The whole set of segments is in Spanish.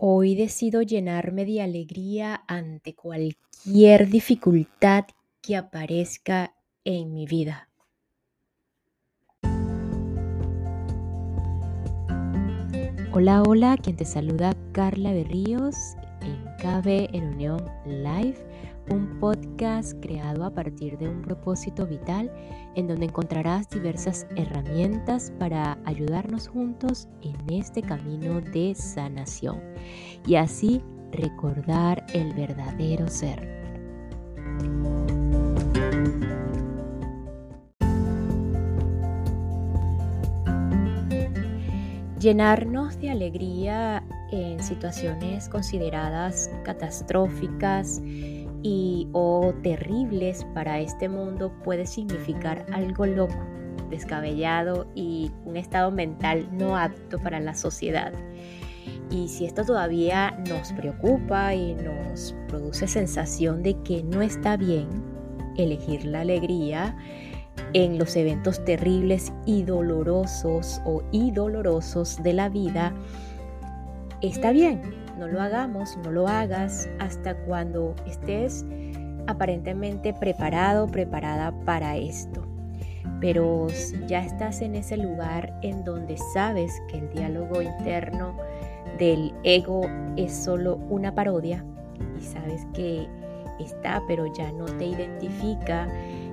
Hoy decido llenarme de alegría ante cualquier dificultad que aparezca en mi vida. Hola, hola, quien te saluda Carla Berríos en KB en Unión Live un podcast creado a partir de un propósito vital en donde encontrarás diversas herramientas para ayudarnos juntos en este camino de sanación y así recordar el verdadero ser. Llenarnos de alegría en situaciones consideradas catastróficas, y o terribles para este mundo puede significar algo loco, descabellado y un estado mental no apto para la sociedad. Y si esto todavía nos preocupa y nos produce sensación de que no está bien elegir la alegría en los eventos terribles y dolorosos o dolorosos de la vida, está bien, no lo hagamos, no lo hagas hasta cuando estés aparentemente preparado, preparada para esto. Pero si ya estás en ese lugar en donde sabes que el diálogo interno del ego es solo una parodia y sabes que está pero ya no te identifica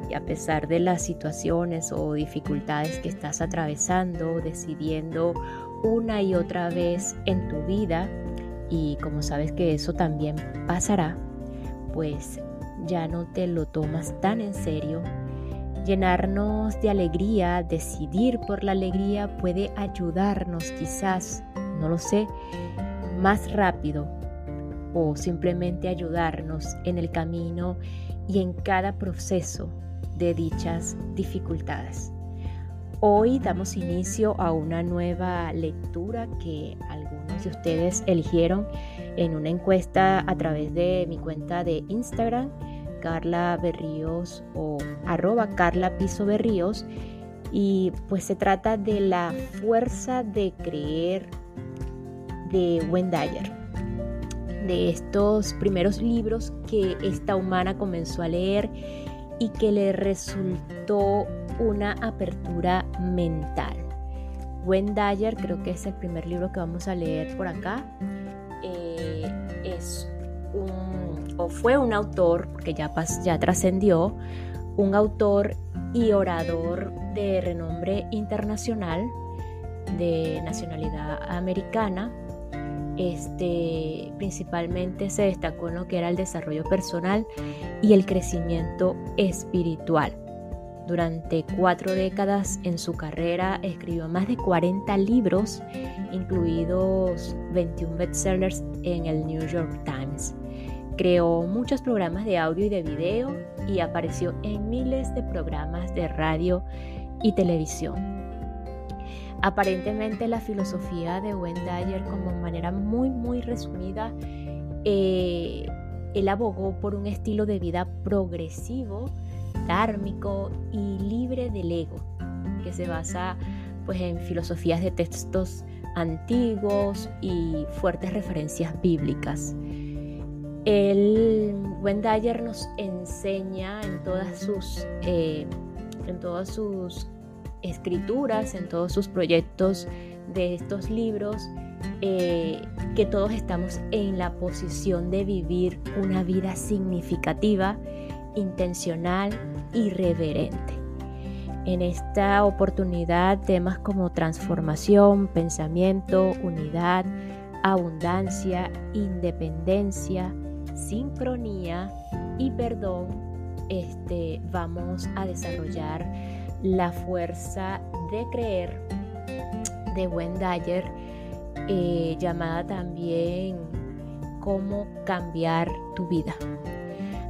y a pesar de las situaciones o dificultades que estás atravesando, decidiendo una y otra vez en tu vida, y como sabes que eso también pasará, pues ya no te lo tomas tan en serio. Llenarnos de alegría, decidir por la alegría puede ayudarnos quizás, no lo sé, más rápido o simplemente ayudarnos en el camino y en cada proceso de dichas dificultades. Hoy damos inicio a una nueva lectura que de ustedes eligieron en una encuesta a través de mi cuenta de Instagram, Carla Berríos o arroba Carla Piso Berríos. Y pues se trata de la fuerza de creer de Wendayer, de estos primeros libros que esta humana comenzó a leer y que le resultó una apertura mental. Dyer, creo que es el primer libro que vamos a leer por acá. Eh, es un, o fue un autor, porque ya, ya trascendió, un autor y orador de renombre internacional, de nacionalidad americana. Este, principalmente se destacó en lo que era el desarrollo personal y el crecimiento espiritual. Durante cuatro décadas en su carrera escribió más de 40 libros, incluidos 21 bestsellers en el New York Times. Creó muchos programas de audio y de video y apareció en miles de programas de radio y televisión. Aparentemente la filosofía de Wendayer como manera muy muy resumida, eh, él abogó por un estilo de vida progresivo y libre del ego, que se basa pues, en filosofías de textos antiguos y fuertes referencias bíblicas. El Wendayer nos enseña en todas sus, eh, en todas sus escrituras, en todos sus proyectos de estos libros, eh, que todos estamos en la posición de vivir una vida significativa intencional y reverente. En esta oportunidad temas como transformación, pensamiento, unidad, abundancia, independencia, sincronía y perdón, este, vamos a desarrollar la fuerza de creer de Wendayer, eh, llamada también cómo cambiar tu vida.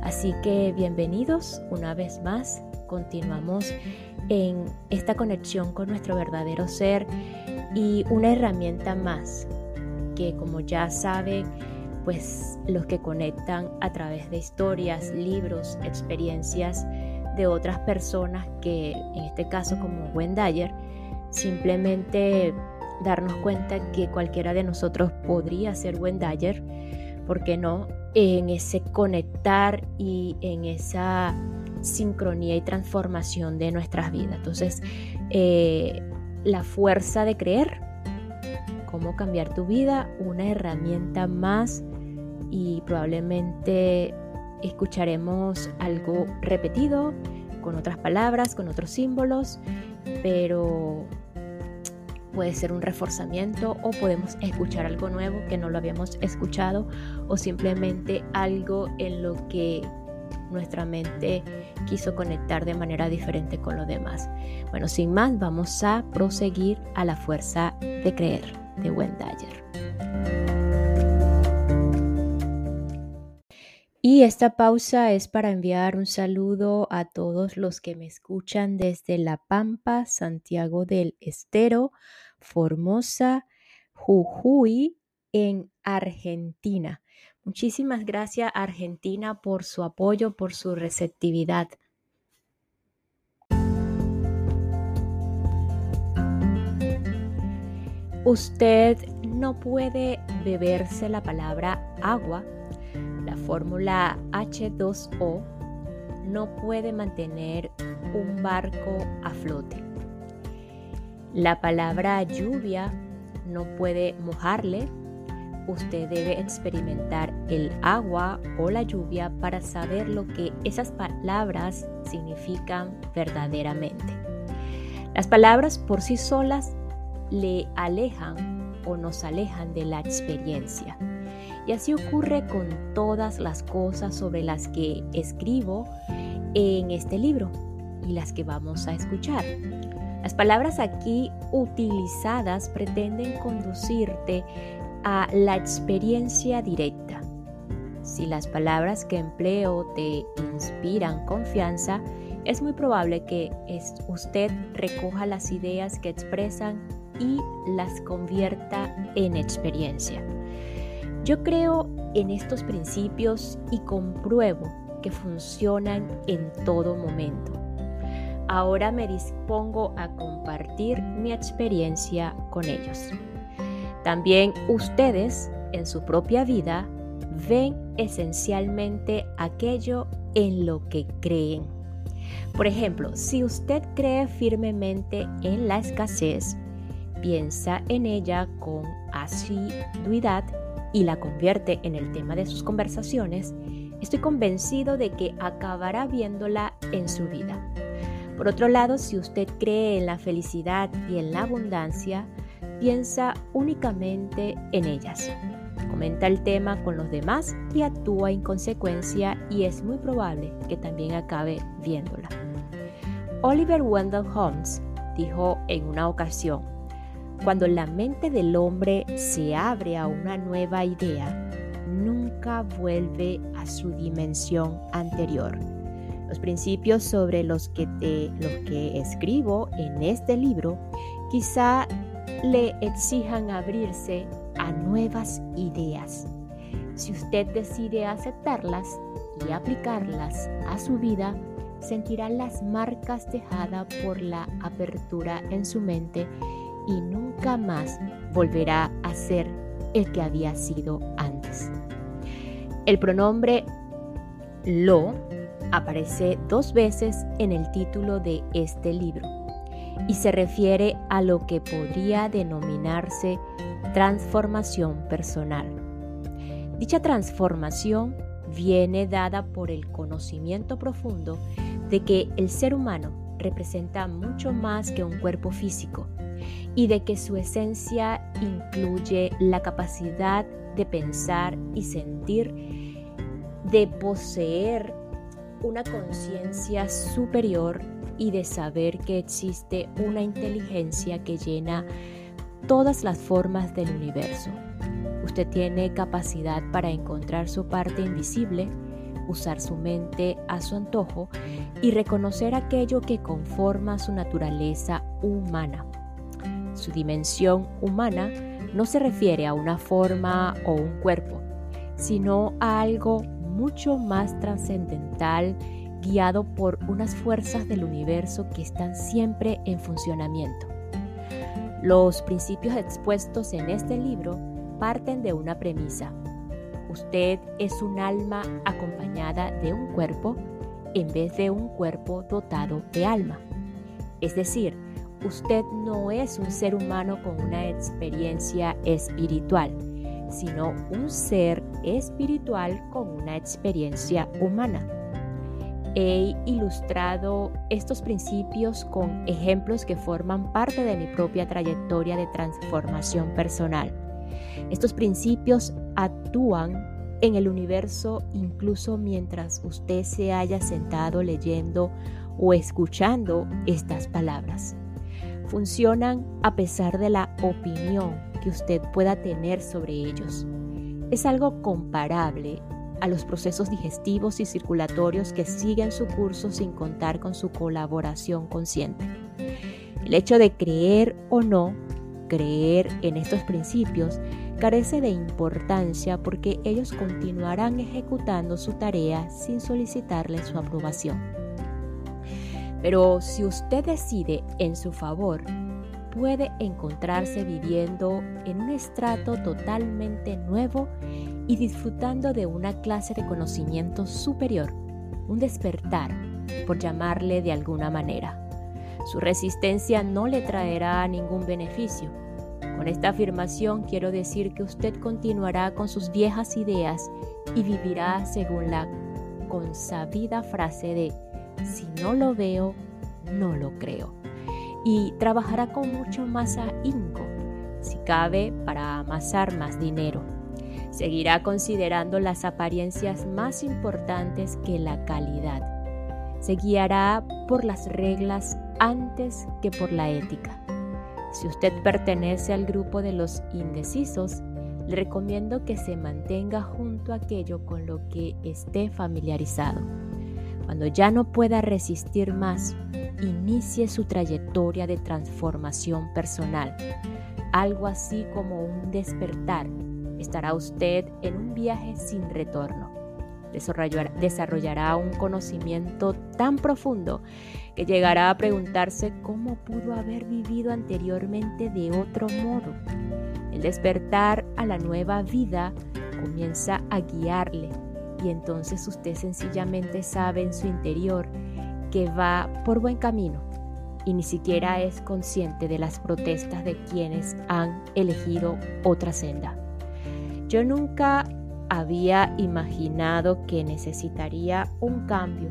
Así que bienvenidos una vez más. Continuamos en esta conexión con nuestro verdadero ser y una herramienta más que como ya saben, pues los que conectan a través de historias, libros, experiencias de otras personas que en este caso como Wendayer simplemente darnos cuenta que cualquiera de nosotros podría ser Wendayer, ¿por qué no? En ese conectar y en esa sincronía y transformación de nuestras vidas. Entonces, eh, la fuerza de creer, cómo cambiar tu vida, una herramienta más y probablemente escucharemos algo repetido con otras palabras, con otros símbolos, pero puede ser un reforzamiento o podemos escuchar algo nuevo que no lo habíamos escuchado o simplemente algo en lo que nuestra mente quiso conectar de manera diferente con los demás. Bueno, sin más, vamos a proseguir a la fuerza de creer de Wendayer. Y esta pausa es para enviar un saludo a todos los que me escuchan desde La Pampa, Santiago del Estero, Formosa, Jujuy, en Argentina. Muchísimas gracias Argentina por su apoyo, por su receptividad. Usted no puede beberse la palabra agua, la fórmula H2O, no puede mantener un barco a flote. La palabra lluvia no puede mojarle, usted debe experimentar el agua o la lluvia para saber lo que esas palabras significan verdaderamente. Las palabras por sí solas le alejan o nos alejan de la experiencia. Y así ocurre con todas las cosas sobre las que escribo en este libro y las que vamos a escuchar. Las palabras aquí utilizadas pretenden conducirte a la experiencia directa. Si las palabras que empleo te inspiran confianza, es muy probable que usted recoja las ideas que expresan y las convierta en experiencia. Yo creo en estos principios y compruebo que funcionan en todo momento. Ahora me dispongo a compartir mi experiencia con ellos. También ustedes en su propia vida ven esencialmente aquello en lo que creen. Por ejemplo, si usted cree firmemente en la escasez, piensa en ella con asiduidad y la convierte en el tema de sus conversaciones, estoy convencido de que acabará viéndola en su vida. Por otro lado, si usted cree en la felicidad y en la abundancia, piensa únicamente en ellas. Comenta el tema con los demás y actúa en consecuencia y es muy probable que también acabe viéndola. Oliver Wendell Holmes dijo en una ocasión, cuando la mente del hombre se abre a una nueva idea, nunca vuelve a su dimensión anterior. Los principios sobre los que, los que escribo en este libro quizá le exijan abrirse a nuevas ideas. Si usted decide aceptarlas y aplicarlas a su vida, sentirá las marcas dejadas por la apertura en su mente y nunca más volverá a ser el que había sido antes. El pronombre lo aparece dos veces en el título de este libro y se refiere a lo que podría denominarse transformación personal. Dicha transformación viene dada por el conocimiento profundo de que el ser humano representa mucho más que un cuerpo físico y de que su esencia incluye la capacidad de pensar y sentir, de poseer una conciencia superior y de saber que existe una inteligencia que llena todas las formas del universo. Usted tiene capacidad para encontrar su parte invisible, usar su mente a su antojo y reconocer aquello que conforma su naturaleza humana. Su dimensión humana no se refiere a una forma o un cuerpo, sino a algo mucho más trascendental guiado por unas fuerzas del universo que están siempre en funcionamiento. Los principios expuestos en este libro parten de una premisa. Usted es un alma acompañada de un cuerpo en vez de un cuerpo dotado de alma. Es decir, usted no es un ser humano con una experiencia espiritual, sino un ser espiritual con una experiencia humana. He ilustrado estos principios con ejemplos que forman parte de mi propia trayectoria de transformación personal. Estos principios actúan en el universo incluso mientras usted se haya sentado leyendo o escuchando estas palabras. Funcionan a pesar de la opinión que usted pueda tener sobre ellos. Es algo comparable a los procesos digestivos y circulatorios que siguen su curso sin contar con su colaboración consciente. El hecho de creer o no creer en estos principios carece de importancia porque ellos continuarán ejecutando su tarea sin solicitarle su aprobación. Pero si usted decide en su favor, puede encontrarse viviendo en un estrato totalmente nuevo y disfrutando de una clase de conocimiento superior, un despertar, por llamarle de alguna manera. Su resistencia no le traerá ningún beneficio. Con esta afirmación quiero decir que usted continuará con sus viejas ideas y vivirá según la consabida frase de si no lo veo, no lo creo. Y trabajará con mucho más ahínco, si cabe, para amasar más dinero. Seguirá considerando las apariencias más importantes que la calidad. Se guiará por las reglas antes que por la ética. Si usted pertenece al grupo de los indecisos, le recomiendo que se mantenga junto a aquello con lo que esté familiarizado. Cuando ya no pueda resistir más, inicie su trayectoria de transformación personal. Algo así como un despertar. Estará usted en un viaje sin retorno desarrollará un conocimiento tan profundo que llegará a preguntarse cómo pudo haber vivido anteriormente de otro modo. El despertar a la nueva vida comienza a guiarle y entonces usted sencillamente sabe en su interior que va por buen camino y ni siquiera es consciente de las protestas de quienes han elegido otra senda. Yo nunca había imaginado que necesitaría un cambio.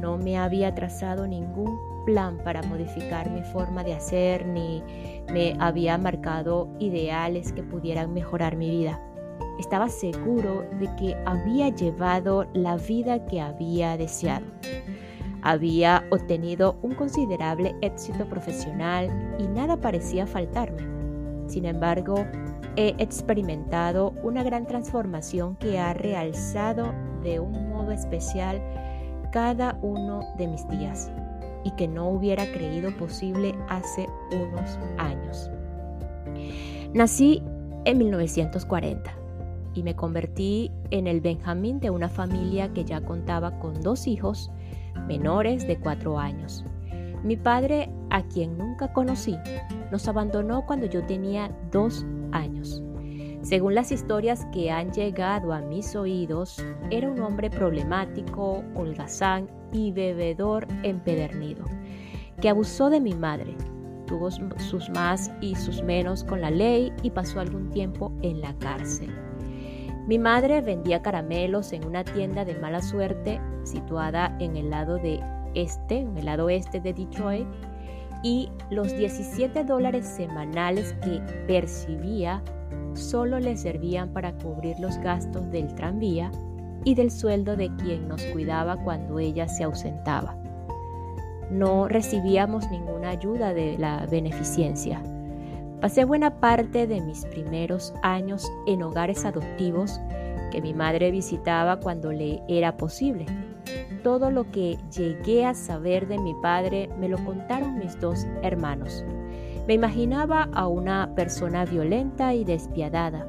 No me había trazado ningún plan para modificar mi forma de hacer ni me había marcado ideales que pudieran mejorar mi vida. Estaba seguro de que había llevado la vida que había deseado. Había obtenido un considerable éxito profesional y nada parecía faltarme. Sin embargo, he experimentado una gran transformación que ha realzado de un modo especial cada uno de mis días y que no hubiera creído posible hace unos años. Nací en 1940 y me convertí en el Benjamín de una familia que ya contaba con dos hijos menores de cuatro años. Mi padre, a quien nunca conocí, nos abandonó cuando yo tenía dos años. Según las historias que han llegado a mis oídos, era un hombre problemático, holgazán y bebedor empedernido, que abusó de mi madre, tuvo sus más y sus menos con la ley y pasó algún tiempo en la cárcel. Mi madre vendía caramelos en una tienda de mala suerte situada en el lado de este, en el lado este de Detroit, y los 17 dólares semanales que percibía solo le servían para cubrir los gastos del tranvía y del sueldo de quien nos cuidaba cuando ella se ausentaba. No recibíamos ninguna ayuda de la beneficencia. Pasé buena parte de mis primeros años en hogares adoptivos que mi madre visitaba cuando le era posible todo lo que llegué a saber de mi padre me lo contaron mis dos hermanos. Me imaginaba a una persona violenta y despiadada,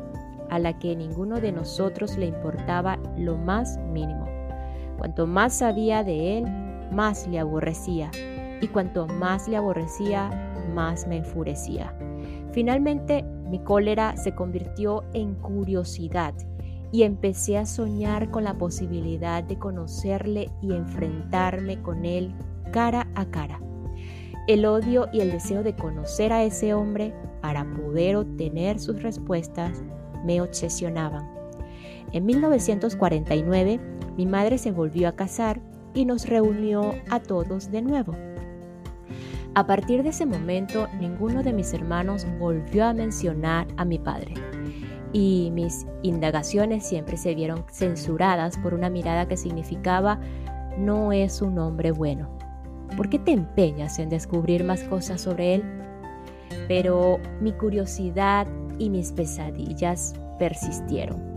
a la que ninguno de nosotros le importaba lo más mínimo. Cuanto más sabía de él, más le aborrecía, y cuanto más le aborrecía, más me enfurecía. Finalmente, mi cólera se convirtió en curiosidad y empecé a soñar con la posibilidad de conocerle y enfrentarme con él cara a cara. El odio y el deseo de conocer a ese hombre para poder obtener sus respuestas me obsesionaban. En 1949, mi madre se volvió a casar y nos reunió a todos de nuevo. A partir de ese momento, ninguno de mis hermanos volvió a mencionar a mi padre y mis indagaciones siempre se vieron censuradas por una mirada que significaba no es un hombre bueno. ¿Por qué te empeñas en descubrir más cosas sobre él? Pero mi curiosidad y mis pesadillas persistieron.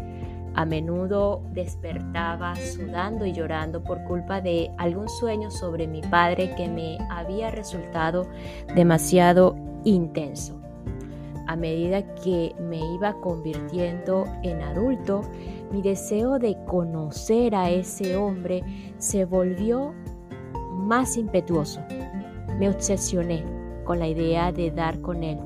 A menudo despertaba sudando y llorando por culpa de algún sueño sobre mi padre que me había resultado demasiado intenso. A medida que me iba convirtiendo en adulto, mi deseo de conocer a ese hombre se volvió más impetuoso. Me obsesioné con la idea de dar con él.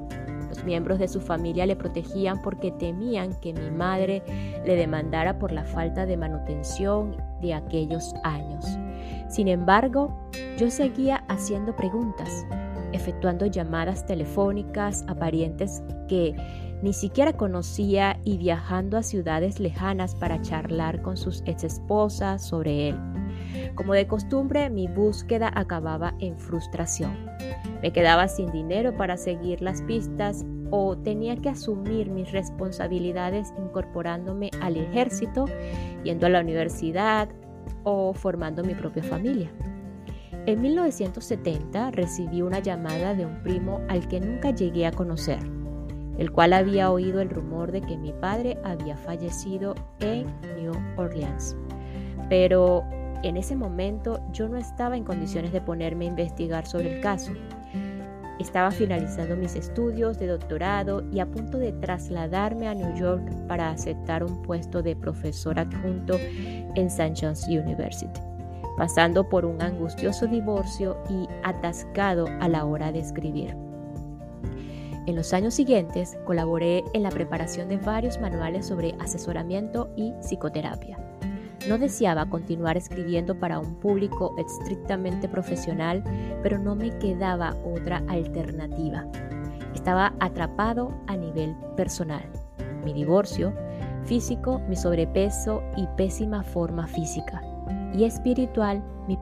Miembros de su familia le protegían porque temían que mi madre le demandara por la falta de manutención de aquellos años. Sin embargo, yo seguía haciendo preguntas efectuando llamadas telefónicas a parientes que ni siquiera conocía y viajando a ciudades lejanas para charlar con sus exesposas sobre él. Como de costumbre, mi búsqueda acababa en frustración. Me quedaba sin dinero para seguir las pistas o tenía que asumir mis responsabilidades incorporándome al ejército, yendo a la universidad o formando mi propia familia. En 1970 recibí una llamada de un primo al que nunca llegué a conocer, el cual había oído el rumor de que mi padre había fallecido en New Orleans. Pero en ese momento yo no estaba en condiciones de ponerme a investigar sobre el caso. Estaba finalizando mis estudios de doctorado y a punto de trasladarme a New York para aceptar un puesto de profesor adjunto en St. John's University pasando por un angustioso divorcio y atascado a la hora de escribir. En los años siguientes colaboré en la preparación de varios manuales sobre asesoramiento y psicoterapia. No deseaba continuar escribiendo para un público estrictamente profesional, pero no me quedaba otra alternativa. Estaba atrapado a nivel personal. Mi divorcio, físico, mi sobrepeso y pésima forma física y espiritual mi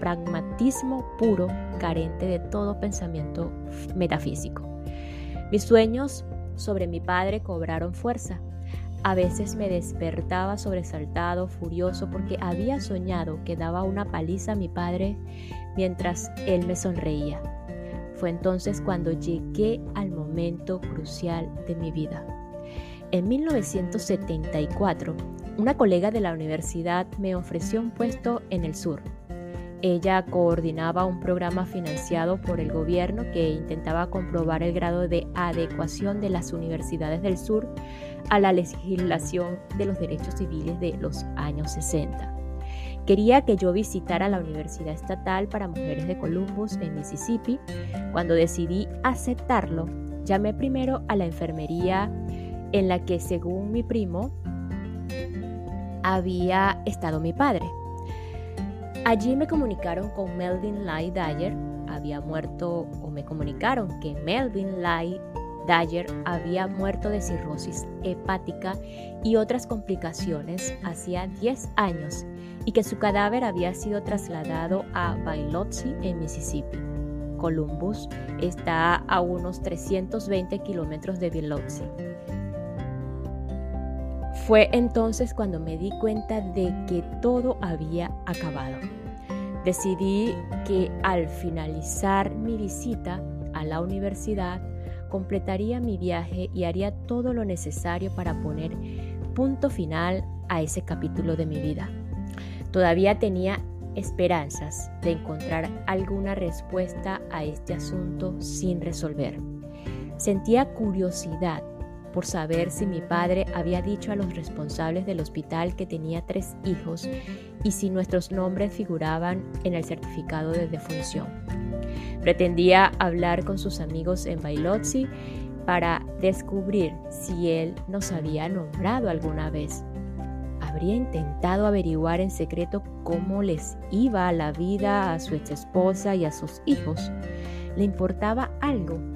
pragmatismo puro, carente de todo pensamiento metafísico. Mis sueños sobre mi padre cobraron fuerza. A veces me despertaba sobresaltado, furioso, porque había soñado que daba una paliza a mi padre mientras él me sonreía. Fue entonces cuando llegué al momento crucial de mi vida. En 1974 una colega de la universidad me ofreció un puesto en el sur. Ella coordinaba un programa financiado por el gobierno que intentaba comprobar el grado de adecuación de las universidades del sur a la legislación de los derechos civiles de los años 60. Quería que yo visitara la Universidad Estatal para Mujeres de Columbus en Mississippi. Cuando decidí aceptarlo, llamé primero a la enfermería en la que, según mi primo, había estado mi padre. Allí me comunicaron con Melvin Lai Dyer, había muerto, o me comunicaron que Melvin Lai Dyer había muerto de cirrosis hepática y otras complicaciones hacía 10 años y que su cadáver había sido trasladado a Biloxi en Mississippi. Columbus está a unos 320 kilómetros de Biloxi. Fue entonces cuando me di cuenta de que todo había acabado. Decidí que al finalizar mi visita a la universidad, completaría mi viaje y haría todo lo necesario para poner punto final a ese capítulo de mi vida. Todavía tenía esperanzas de encontrar alguna respuesta a este asunto sin resolver. Sentía curiosidad por saber si mi padre había dicho a los responsables del hospital que tenía tres hijos y si nuestros nombres figuraban en el certificado de defunción. Pretendía hablar con sus amigos en Bailozi para descubrir si él nos había nombrado alguna vez. Habría intentado averiguar en secreto cómo les iba la vida a su ex esposa y a sus hijos. ¿Le importaba algo?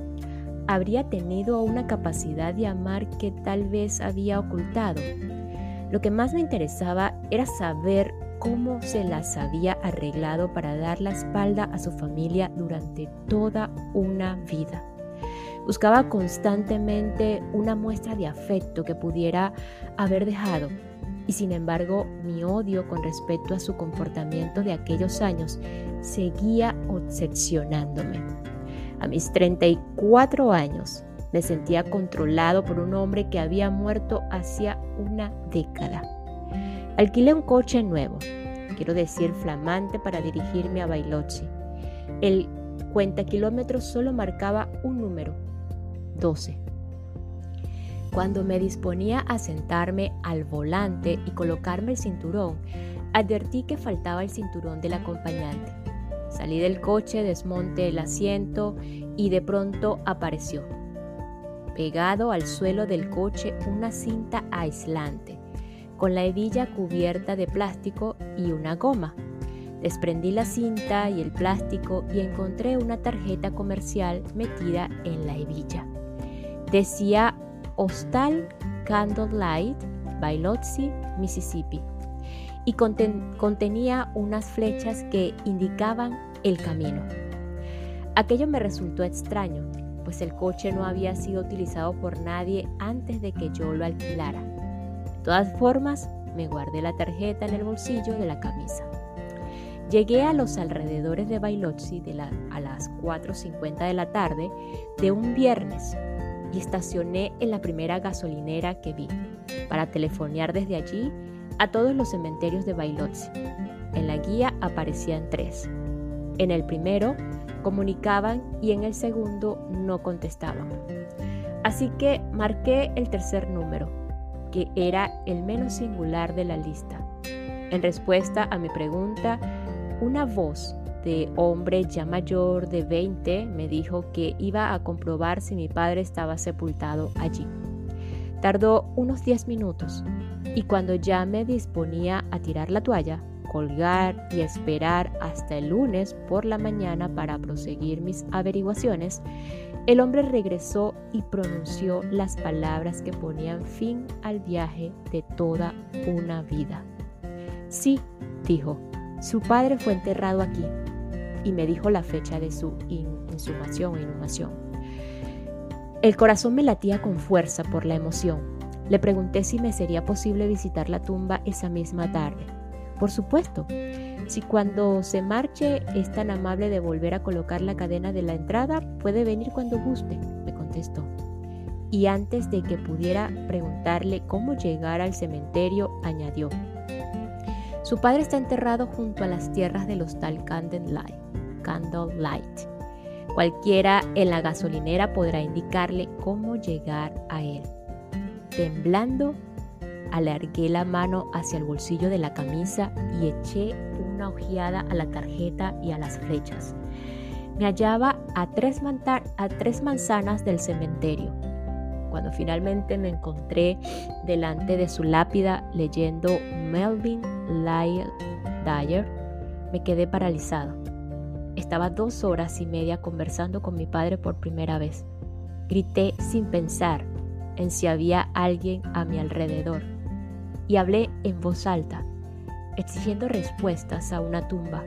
¿Habría tenido una capacidad de amar que tal vez había ocultado? Lo que más me interesaba era saber cómo se las había arreglado para dar la espalda a su familia durante toda una vida. Buscaba constantemente una muestra de afecto que pudiera haber dejado y sin embargo mi odio con respecto a su comportamiento de aquellos años seguía obsesionándome. A mis 34 años me sentía controlado por un hombre que había muerto hacía una década. Alquilé un coche nuevo, quiero decir flamante, para dirigirme a Bailochi. El cuenta kilómetros solo marcaba un número, 12. Cuando me disponía a sentarme al volante y colocarme el cinturón, advertí que faltaba el cinturón del acompañante. Salí del coche, desmonté el asiento y de pronto apareció, pegado al suelo del coche, una cinta aislante, con la hebilla cubierta de plástico y una goma. Desprendí la cinta y el plástico y encontré una tarjeta comercial metida en la hebilla. Decía Hostal Candlelight, Biloxi, Mississippi, y contenía unas flechas que indicaban el camino. Aquello me resultó extraño, pues el coche no había sido utilizado por nadie antes de que yo lo alquilara. De todas formas, me guardé la tarjeta en el bolsillo de la camisa. Llegué a los alrededores de Bailochi a las 4.50 de la tarde de un viernes y estacioné en la primera gasolinera que vi para telefonear desde allí a todos los cementerios de Bailoche. En la guía aparecían tres. En el primero comunicaban y en el segundo no contestaban. Así que marqué el tercer número, que era el menos singular de la lista. En respuesta a mi pregunta, una voz de hombre ya mayor de 20 me dijo que iba a comprobar si mi padre estaba sepultado allí. Tardó unos 10 minutos y cuando ya me disponía a tirar la toalla, colgar y esperar hasta el lunes por la mañana para proseguir mis averiguaciones, el hombre regresó y pronunció las palabras que ponían fin al viaje de toda una vida. Sí, dijo, su padre fue enterrado aquí y me dijo la fecha de su insumación o inhumación. El corazón me latía con fuerza por la emoción. Le pregunté si me sería posible visitar la tumba esa misma tarde. Por supuesto, si cuando se marche es tan amable de volver a colocar la cadena de la entrada, puede venir cuando guste, me contestó. Y አንtes de que pudiera preguntarle cómo llegar al cementerio, añadió, su padre está enterrado junto a las tierras del hostal Candlelight. Candlelight. Cualquiera en la gasolinera podrá indicarle cómo llegar a él. Temblando, alargué la mano hacia el bolsillo de la camisa y eché una ojeada a la tarjeta y a las flechas. Me hallaba a tres, tres manzanas del cementerio. Cuando finalmente me encontré delante de su lápida leyendo Melvin Lyle Dyer, me quedé paralizado. Estaba dos horas y media conversando con mi padre por primera vez. Grité sin pensar en si había alguien a mi alrededor y hablé en voz alta, exigiendo respuestas a una tumba.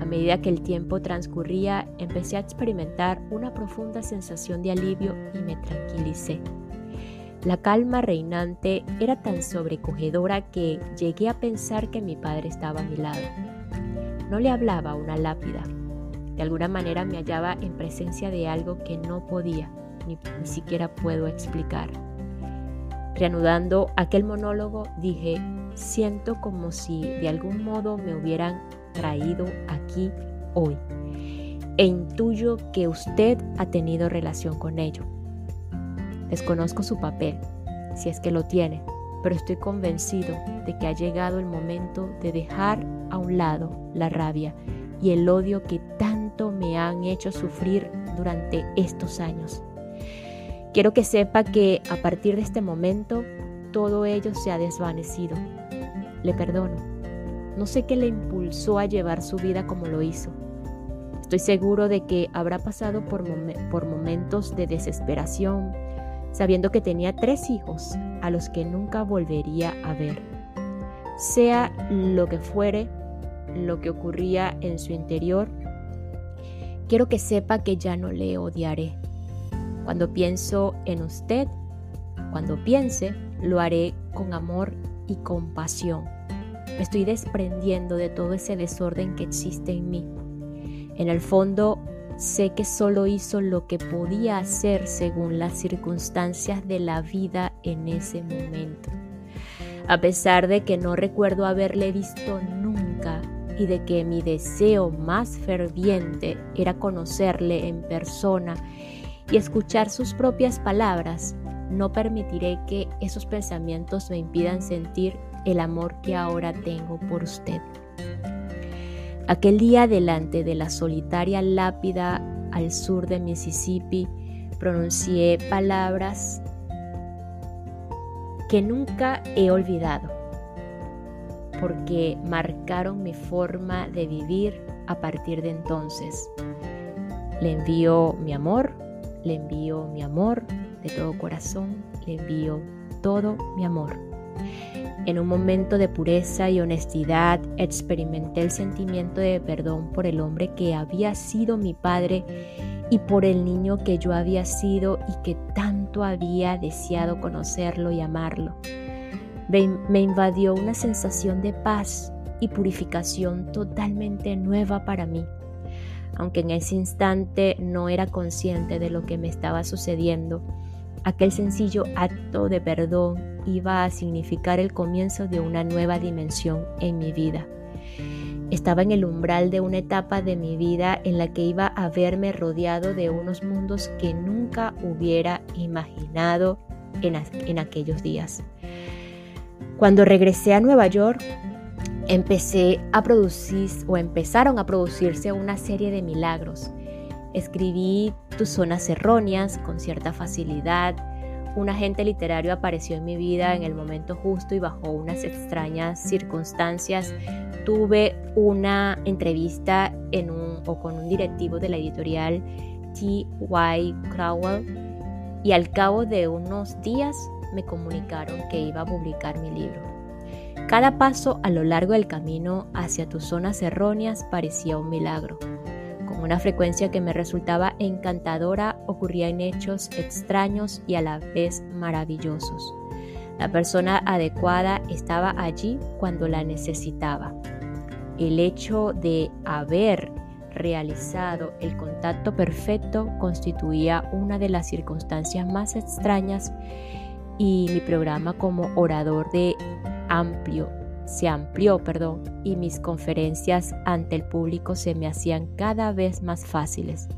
A medida que el tiempo transcurría, empecé a experimentar una profunda sensación de alivio y me tranquilicé. La calma reinante era tan sobrecogedora que llegué a pensar que mi padre estaba a mi lado. No le hablaba a una lápida. De alguna manera me hallaba en presencia de algo que no podía, ni, ni siquiera puedo explicar. Reanudando aquel monólogo, dije, siento como si de algún modo me hubieran traído aquí hoy. E intuyo que usted ha tenido relación con ello. Desconozco su papel, si es que lo tiene, pero estoy convencido de que ha llegado el momento de dejar a un lado la rabia y el odio que tanto me han hecho sufrir durante estos años. Quiero que sepa que a partir de este momento todo ello se ha desvanecido. Le perdono. No sé qué le impulsó a llevar su vida como lo hizo. Estoy seguro de que habrá pasado por, momentos de desesperación, sabiendo que tenía tres hijos a los que nunca volvería a ver. Sea lo que fuere, lo que ocurría en su interior, quiero que sepa que ya no le odiaré. Cuando pienso en usted, cuando piense, lo haré con amor y compasión. Estoy desprendiendo de todo ese desorden que existe en mí. En el fondo, sé que solo hizo lo que podía hacer según las circunstancias de la vida en ese momento. A pesar de que no recuerdo haberle visto nunca y de que mi deseo más ferviente era conocerle en persona y escuchar sus propias palabras, no permitiré que esos pensamientos me impidan sentir el amor que ahora tengo por usted. Aquel día delante de la solitaria lápida al sur de Mississippi, pronuncié palabras que nunca he olvidado, porque marcaron mi forma de vivir a partir de entonces. Le envío mi amor, le envío mi amor de todo corazón, le envío todo mi amor. En un momento de pureza y honestidad experimenté el sentimiento de perdón por el hombre que había sido mi padre y por el niño que yo había sido y que tanto había deseado conocerlo y amarlo. Me invadió una sensación de paz y purificación totalmente nueva para mí. Aunque en ese instante no era consciente de lo que me estaba sucediendo, aquel sencillo acto de perdón iba a significar el comienzo de una nueva dimensión en mi vida. Estaba en el umbral de una etapa de mi vida en la que iba a verme rodeado de unos mundos que nunca hubiera imaginado en, en aquellos días. Cuando regresé a Nueva York, empecé a producir o empezaron a producirse una serie de milagros. Escribí Tus zonas erróneas con cierta facilidad. Un agente literario apareció en mi vida en el momento justo y bajo unas extrañas circunstancias. Tuve una entrevista en un, o con un directivo de la editorial T.Y. Crowell y al cabo de unos días me comunicaron que iba a publicar mi libro. Cada paso a lo largo del camino hacia tus zonas erróneas parecía un milagro. Una frecuencia que me resultaba encantadora ocurrían hechos extraños y a la vez maravillosos. La persona adecuada estaba allí cuando la necesitaba. El hecho de haber realizado el contacto perfecto constituía una de las circunstancias más extrañas y mi programa como orador de amplio, se amplió, perdón, y mis conferencias ante el público se me hacían cada vez más fáciles.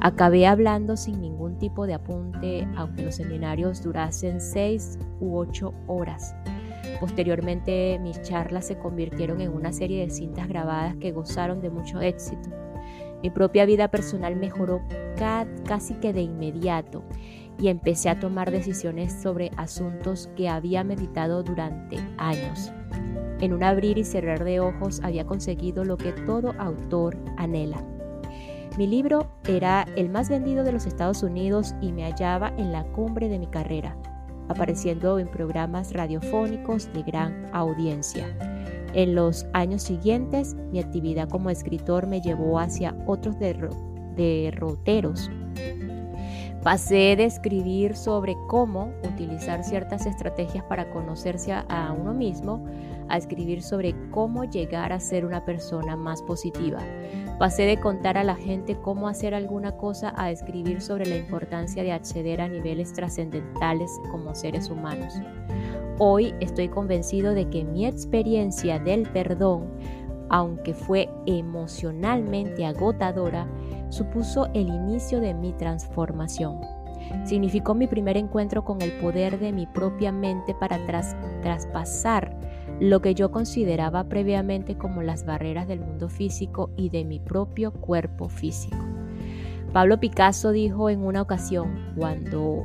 Acabé hablando sin ningún tipo de apunte, aunque los seminarios durasen seis u ocho horas. Posteriormente mis charlas se convirtieron en una serie de cintas grabadas que gozaron de mucho éxito. Mi propia vida personal mejoró casi que de inmediato y empecé a tomar decisiones sobre asuntos que había meditado durante años. En un abrir y cerrar de ojos había conseguido lo que todo autor anhela. Mi libro era el más vendido de los Estados Unidos y me hallaba en la cumbre de mi carrera, apareciendo en programas radiofónicos de gran audiencia. En los años siguientes, mi actividad como escritor me llevó hacia otros derroteros Pasé de escribir sobre cómo utilizar ciertas estrategias para conocerse a, uno mismo a escribir sobre cómo llegar a ser una persona más positiva. Pasé de contar a la gente cómo hacer alguna cosa a escribir sobre la importancia de acceder a niveles trascendentales como seres humanos. Hoy estoy convencido de que mi experiencia del perdón, aunque fue emocionalmente agotadora, supuso el inicio de mi transformación. Significó mi primer encuentro con el poder de mi propia mente para traspasar lo que yo consideraba previamente como las barreras del mundo físico y de mi propio cuerpo físico. Pablo Picasso dijo en una ocasión, cuando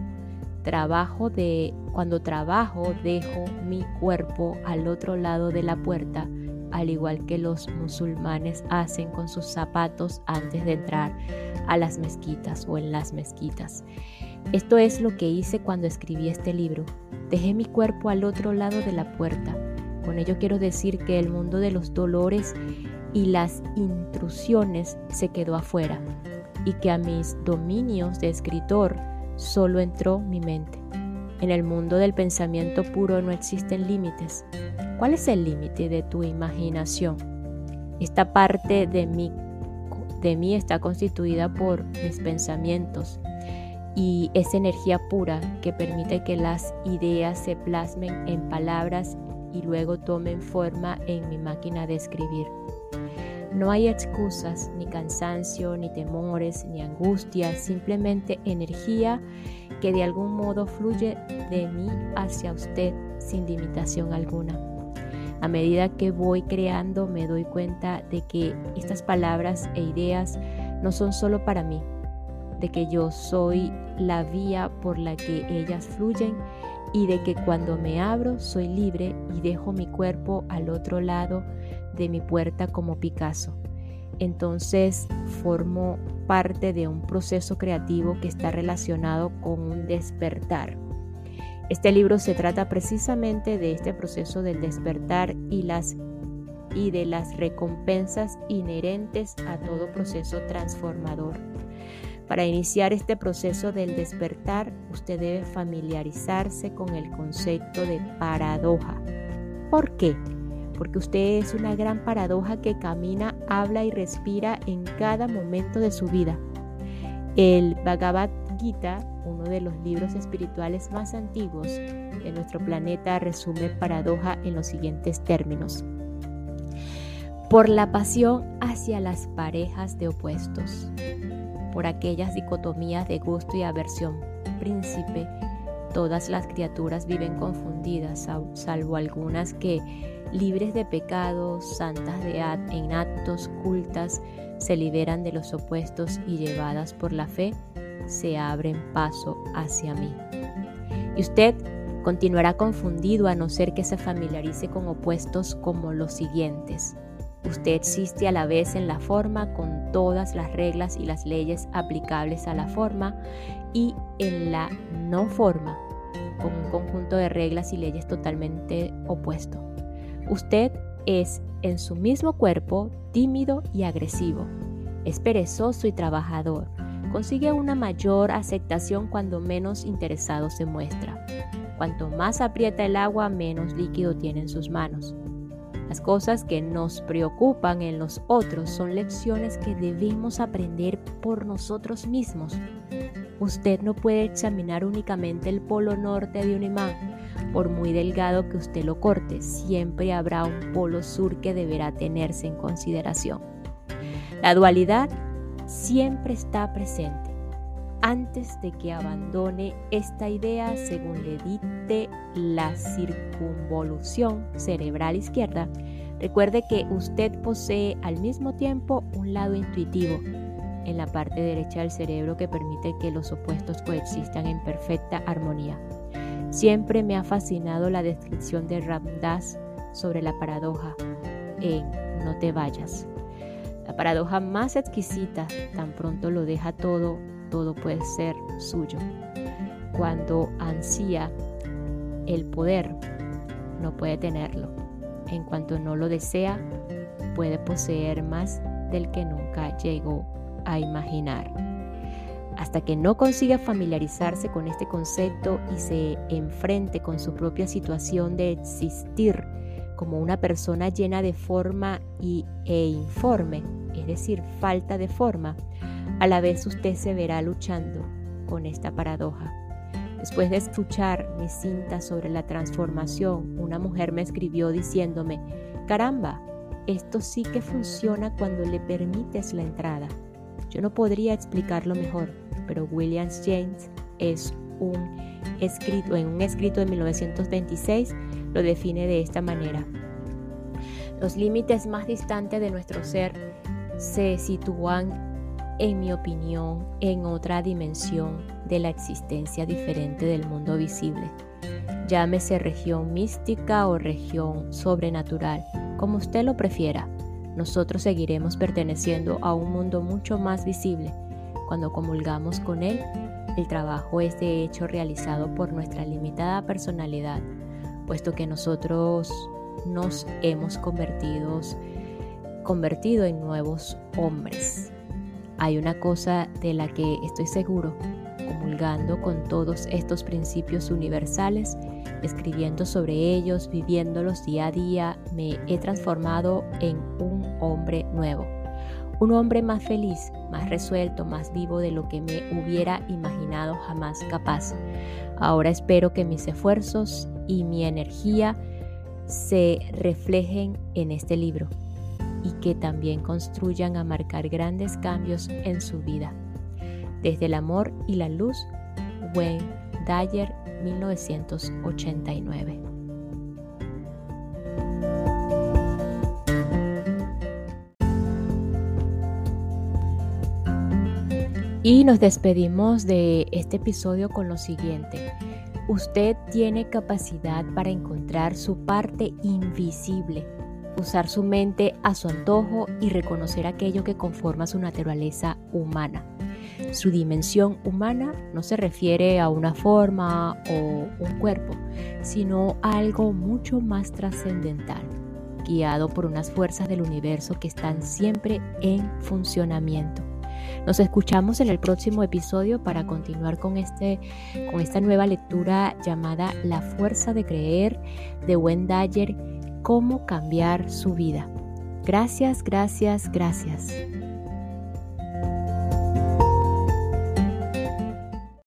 trabajo de cuando trabajo dejo mi cuerpo al otro lado de la puerta, al igual que los musulmanes hacen con sus zapatos antes de entrar a las mezquitas o en las mezquitas. Esto es lo que hice cuando escribí este libro. Dejé mi cuerpo al otro lado de la puerta. Con ello quiero decir que el mundo de los dolores y las intrusiones se quedó afuera y que a mis dominios de escritor solo entró mi mente. En el mundo del pensamiento puro no existen límites. ¿Cuál es el límite de tu imaginación? Esta parte de mí, de mí está constituida por mis pensamientos y esa energía pura que permite que las ideas se plasmen en palabras y luego tomen forma en mi máquina de escribir. No hay excusas, ni cansancio, ni temores, ni angustias, simplemente energía que de algún modo fluye de mí hacia usted sin limitación alguna. A medida que voy creando me doy cuenta de que estas palabras e ideas no son solo para mí, de que yo soy la vía por la que ellas fluyen y de que cuando me abro soy libre y dejo mi cuerpo al otro lado de mi puerta como Picasso. Entonces formo parte de un proceso creativo que está relacionado con un despertar. Este libro se trata precisamente de este proceso del despertar y, las, y de las recompensas inherentes a todo proceso transformador. Para iniciar este proceso del despertar, usted debe familiarizarse con el concepto de paradoja. ¿Por qué? Porque usted es una gran paradoja que camina, habla y respira en cada momento de su vida. El Bhagavad Gita, uno de los libros espirituales más antiguos de nuestro planeta, resume paradoja en los siguientes términos. Por la pasión hacia las parejas de opuestos por aquellas dicotomías de gusto y aversión. Príncipe, todas las criaturas viven confundidas, salvo algunas que, libres de pecados, santas de en actos cultas, se liberan de los opuestos y llevadas por la fe, se abren paso hacia mí. Y usted continuará confundido a no ser que se familiarice con opuestos como los siguientes Usted existe a la vez en la forma con todas las reglas y las leyes aplicables a la forma y en la no forma con un conjunto de reglas y leyes totalmente opuesto. Usted es en su mismo cuerpo tímido y agresivo. Es perezoso y trabajador. Consigue una mayor aceptación cuando menos interesado se muestra. Cuanto más aprieta el agua, menos líquido tiene en sus manos. Las cosas que nos preocupan en los otros son lecciones que debemos aprender por nosotros mismos. Usted no puede examinar únicamente el polo norte de un imán. Por muy delgado que usted lo corte, siempre habrá un polo sur que deberá tenerse en consideración. La dualidad siempre está presente antes de que abandone esta idea según le dicte la circunvolución cerebral izquierda, recuerde que usted posee al mismo tiempo un lado intuitivo en la parte derecha del cerebro que permite que los opuestos coexistan en perfecta armonía. Siempre me ha fascinado la descripción de Ramdas sobre la paradoja en No te vayas. La paradoja más exquisita, tan pronto lo deja todo todo puede ser suyo. Cuando ansía el poder, no puede tenerlo. En cuanto no lo desea, puede poseer más del que nunca llegó a imaginar. Hasta que no consiga familiarizarse con este concepto y se enfrente con su propia situación de existir como una persona llena de forma y, e informe, es decir, falta de forma, a la vez usted se verá luchando con esta paradoja. Después de escuchar mi cinta sobre la transformación, una mujer me escribió diciéndome, caramba, esto sí que funciona cuando le permites la entrada. Yo no podría explicarlo mejor, pero Williams James es un escrito en un escrito de 1926 lo define de esta manera. Los límites más distantes de nuestro ser se sitúan en mi opinión, en otra dimensión de la existencia diferente del mundo visible. Llámese región mística o región sobrenatural, como usted lo prefiera. Nosotros seguiremos perteneciendo a un mundo mucho más visible. Cuando comulgamos con él, el trabajo es de hecho realizado por nuestra limitada personalidad, puesto que nosotros nos hemos convertido, convertido en nuevos hombres. Hay una cosa de la que estoy seguro, comulgando con todos estos principios universales, escribiendo sobre ellos, viviéndolos día a día, me he transformado en un hombre nuevo. Un hombre más feliz, más resuelto, más vivo de lo que me hubiera imaginado jamás capaz. Ahora espero que mis esfuerzos y mi energía se reflejen en este libro y que también construyan a marcar grandes cambios en su vida. Desde el amor y la luz, Wayne Dyer, 1989. Y nos despedimos de este episodio con lo siguiente. Usted tiene capacidad para encontrar su parte invisible usar su mente a su antojo y reconocer aquello que conforma su naturaleza humana. Su dimensión humana no se refiere a una forma o un cuerpo, sino a algo mucho más trascendental, guiado por unas fuerzas del universo que están siempre en funcionamiento. Nos escuchamos en el próximo episodio para continuar con, este, con esta nueva lectura llamada La fuerza de creer de Wendayer cómo cambiar su vida. Gracias, gracias, gracias.